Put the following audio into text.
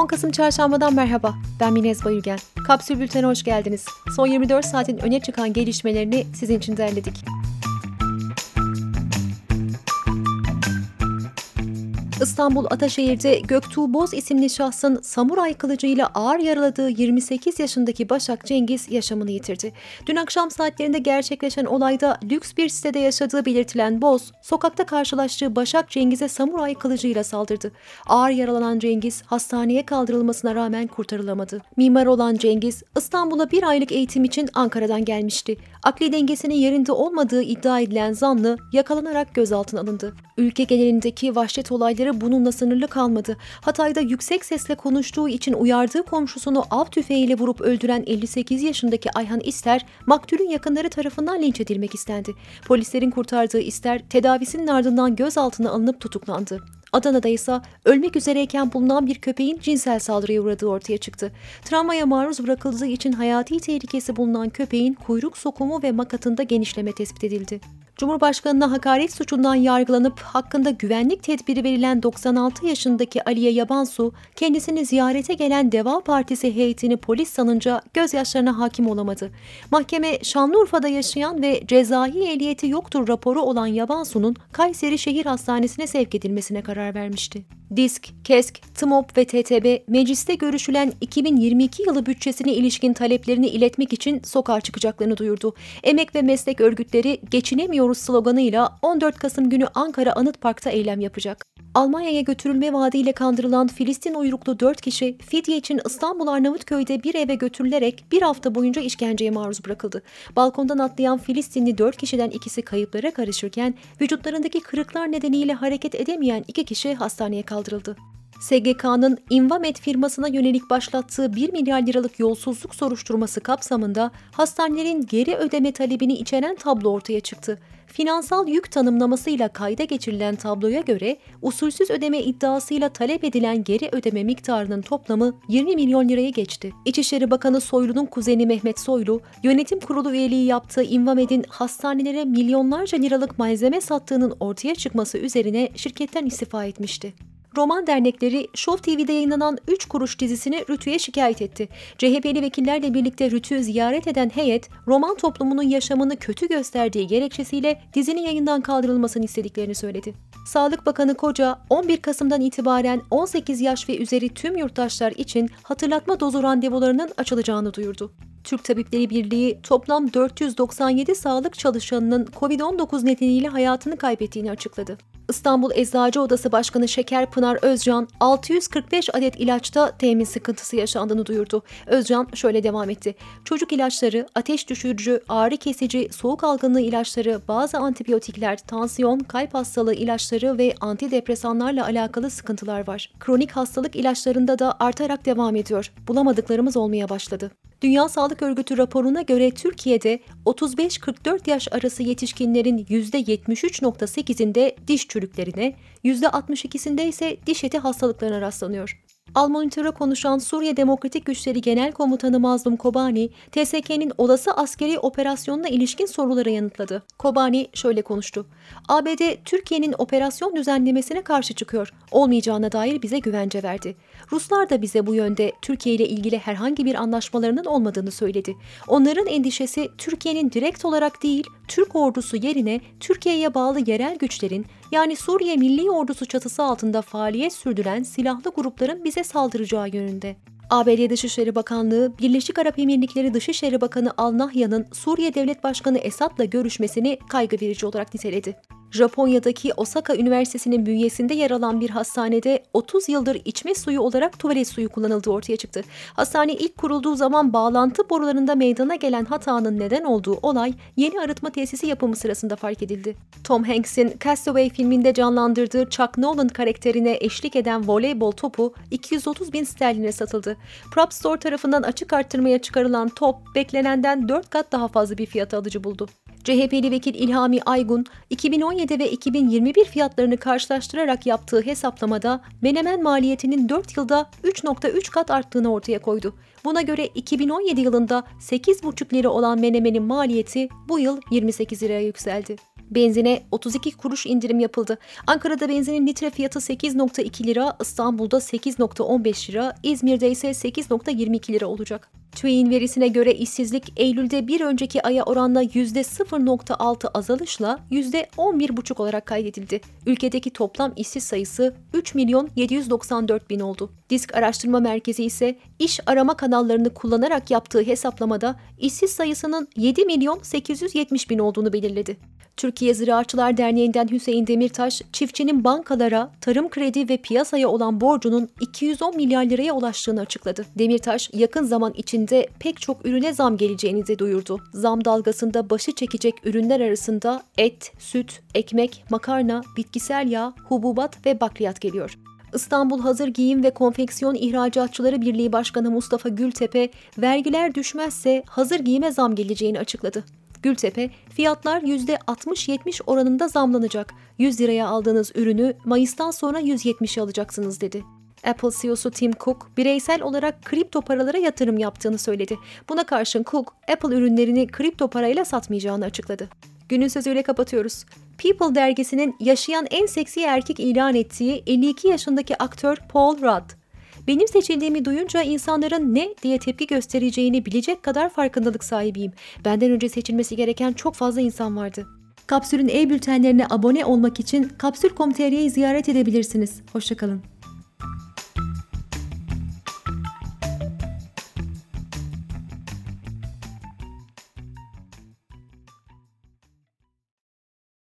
10 Kasım Çarşamba'dan merhaba. Ben Minez Bayülgen. Kapsül Bülten'e hoş geldiniz. Son 24 saatin öne çıkan gelişmelerini sizin için derledik. İstanbul Ataşehir'de Göktuğ Boz isimli şahsın samuray kılıcıyla ağır yaraladığı 28 yaşındaki Başak Cengiz yaşamını yitirdi. Dün akşam saatlerinde gerçekleşen olayda lüks bir sitede yaşadığı belirtilen Boz, sokakta karşılaştığı Başak Cengiz'e samuray kılıcıyla saldırdı. Ağır yaralanan Cengiz hastaneye kaldırılmasına rağmen kurtarılamadı. Mimar olan Cengiz, İstanbul'a bir aylık eğitim için Ankara'dan gelmişti. Akli dengesinin yerinde olmadığı iddia edilen zanlı yakalanarak gözaltına alındı. Ülke genelindeki vahşet olayları bununla sınırlı kalmadı. Hatay'da yüksek sesle konuştuğu için uyardığı komşusunu av tüfeğiyle vurup öldüren 58 yaşındaki Ayhan İster, maktulün yakınları tarafından linç edilmek istendi. Polislerin kurtardığı İster, tedavisinin ardından gözaltına alınıp tutuklandı. Adana'da ise ölmek üzereyken bulunan bir köpeğin cinsel saldırıya uğradığı ortaya çıktı. Travmaya maruz bırakıldığı için hayati tehlikesi bulunan köpeğin kuyruk sokumu ve makatında genişleme tespit edildi. Cumhurbaşkanına hakaret suçundan yargılanıp hakkında güvenlik tedbiri verilen 96 yaşındaki Aliye Yabansu, kendisini ziyarete gelen Deva Partisi heyetini polis sanınca gözyaşlarına hakim olamadı. Mahkeme Şanlıurfa'da yaşayan ve cezai ehliyeti yoktur raporu olan Yabansu'nun Kayseri Şehir Hastanesi'ne sevk edilmesine karar vermişti. Disk, KESK, TMOP ve TTB mecliste görüşülen 2022 yılı bütçesine ilişkin taleplerini iletmek için sokağa çıkacaklarını duyurdu. Emek ve meslek örgütleri geçinemiyoruz sloganıyla 14 Kasım günü Ankara Anıt Park'ta eylem yapacak. Almanya'ya götürülme vaadiyle kandırılan Filistin uyruklu 4 kişi fidye için İstanbul Arnavutköy'de bir eve götürülerek bir hafta boyunca işkenceye maruz bırakıldı. Balkondan atlayan Filistinli 4 kişiden ikisi kayıplara karışırken vücutlarındaki kırıklar nedeniyle hareket edemeyen iki kişi hastaneye kaldırıldı. SGK'nın Invamet firmasına yönelik başlattığı 1 milyar liralık yolsuzluk soruşturması kapsamında hastanelerin geri ödeme talebini içeren tablo ortaya çıktı. Finansal yük tanımlamasıyla kayda geçirilen tabloya göre usulsüz ödeme iddiasıyla talep edilen geri ödeme miktarının toplamı 20 milyon liraya geçti. İçişleri Bakanı Soylu'nun kuzeni Mehmet Soylu, yönetim kurulu üyeliği yaptığı Invamed'in hastanelere milyonlarca liralık malzeme sattığının ortaya çıkması üzerine şirketten istifa etmişti. Roman dernekleri Show TV'de yayınlanan 3 kuruş dizisini Rütü'ye şikayet etti. CHP'li vekillerle birlikte Rütü'yü ziyaret eden heyet, roman toplumunun yaşamını kötü gösterdiği gerekçesiyle dizinin yayından kaldırılmasını istediklerini söyledi. Sağlık Bakanı Koca, 11 Kasım'dan itibaren 18 yaş ve üzeri tüm yurttaşlar için hatırlatma dozu randevularının açılacağını duyurdu. Türk Tabipleri Birliği toplam 497 sağlık çalışanının COVID-19 nedeniyle hayatını kaybettiğini açıkladı. İstanbul Eczacı Odası Başkanı Şeker Pınar Özcan 645 adet ilaçta temin sıkıntısı yaşandığını duyurdu. Özcan şöyle devam etti. Çocuk ilaçları, ateş düşürücü, ağrı kesici, soğuk algınlığı ilaçları, bazı antibiyotikler, tansiyon, kalp hastalığı ilaçları ve antidepresanlarla alakalı sıkıntılar var. Kronik hastalık ilaçlarında da artarak devam ediyor. Bulamadıklarımız olmaya başladı. Dünya Sağlık Örgütü raporuna göre Türkiye'de 35-44 yaş arası yetişkinlerin %73.8'inde diş çürüklerine, %62'sinde ise diş eti hastalıklarına rastlanıyor. Almonitöre konuşan Suriye Demokratik Güçleri Genel Komutanı Mazlum Kobani, TSK'nin olası askeri operasyonuna ilişkin sorulara yanıtladı. Kobani şöyle konuştu. ABD, Türkiye'nin operasyon düzenlemesine karşı çıkıyor. Olmayacağına dair bize güvence verdi. Ruslar da bize bu yönde Türkiye ile ilgili herhangi bir anlaşmalarının olmadığını söyledi. Onların endişesi Türkiye'nin direkt olarak değil, Türk ordusu yerine Türkiye'ye bağlı yerel güçlerin yani Suriye Milli Ordusu çatısı altında faaliyet sürdüren silahlı grupların bize saldıracağı yönünde. ABD Dışişleri Bakanlığı, Birleşik Arap Emirlikleri Dışişleri Bakanı Al Nahyan'ın Suriye Devlet Başkanı Esad'la görüşmesini kaygı verici olarak niteledi. Japonya'daki Osaka Üniversitesi'nin bünyesinde yer alan bir hastanede 30 yıldır içme suyu olarak tuvalet suyu kullanıldığı ortaya çıktı. Hastane ilk kurulduğu zaman bağlantı borularında meydana gelen hatanın neden olduğu olay yeni arıtma tesisi yapımı sırasında fark edildi. Tom Hanks'in Castaway filminde canlandırdığı Chuck Nolan karakterine eşlik eden voleybol topu 230 bin sterline satıldı. Prop Store tarafından açık arttırmaya çıkarılan top beklenenden 4 kat daha fazla bir fiyata alıcı buldu. CHP'li vekil İlhami Aygun, 2017 ve 2021 fiyatlarını karşılaştırarak yaptığı hesaplamada menemen maliyetinin 4 yılda 3.3 kat arttığını ortaya koydu. Buna göre 2017 yılında 8,5 lira olan menemenin maliyeti bu yıl 28 liraya yükseldi. Benzine 32 kuruş indirim yapıldı. Ankara'da benzinin litre fiyatı 8.2 lira, İstanbul'da 8.15 lira, İzmir'de ise 8.22 lira olacak. TÜİ'nin verisine göre işsizlik Eylül'de bir önceki aya oranla %0.6 azalışla %11,5 olarak kaydedildi. Ülkedeki toplam işsiz sayısı 3 milyon 794 bin oldu. Disk Araştırma Merkezi ise iş arama kanallarını kullanarak yaptığı hesaplamada işsiz sayısının 7 milyon 870 bin olduğunu belirledi. Türkiye Ziraatçılar Derneği'nden Hüseyin Demirtaş, çiftçinin bankalara, tarım kredi ve piyasaya olan borcunun 210 milyar liraya ulaştığını açıkladı. Demirtaş, yakın zaman içinde pek çok ürüne zam geleceğini de duyurdu. Zam dalgasında başı çekecek ürünler arasında et, süt, ekmek, makarna, bitkisel yağ, hububat ve bakliyat geliyor. İstanbul Hazır Giyim ve Konfeksiyon İhracatçıları Birliği Başkanı Mustafa Gültepe, vergiler düşmezse hazır giyime zam geleceğini açıkladı. Gültepe, fiyatlar %60-70 oranında zamlanacak. 100 liraya aldığınız ürünü Mayıs'tan sonra 170'e alacaksınız dedi. Apple CEO'su Tim Cook, bireysel olarak kripto paralara yatırım yaptığını söyledi. Buna karşın Cook, Apple ürünlerini kripto parayla satmayacağını açıkladı. Günün sözüyle kapatıyoruz. People dergisinin yaşayan en seksi erkek ilan ettiği 52 yaşındaki aktör Paul Rudd. Benim seçildiğimi duyunca insanların ne diye tepki göstereceğini bilecek kadar farkındalık sahibiyim. Benden önce seçilmesi gereken çok fazla insan vardı. Kapsül'ün e-bültenlerine abone olmak için kapsül.com.tr'yi ziyaret edebilirsiniz. Hoşçakalın.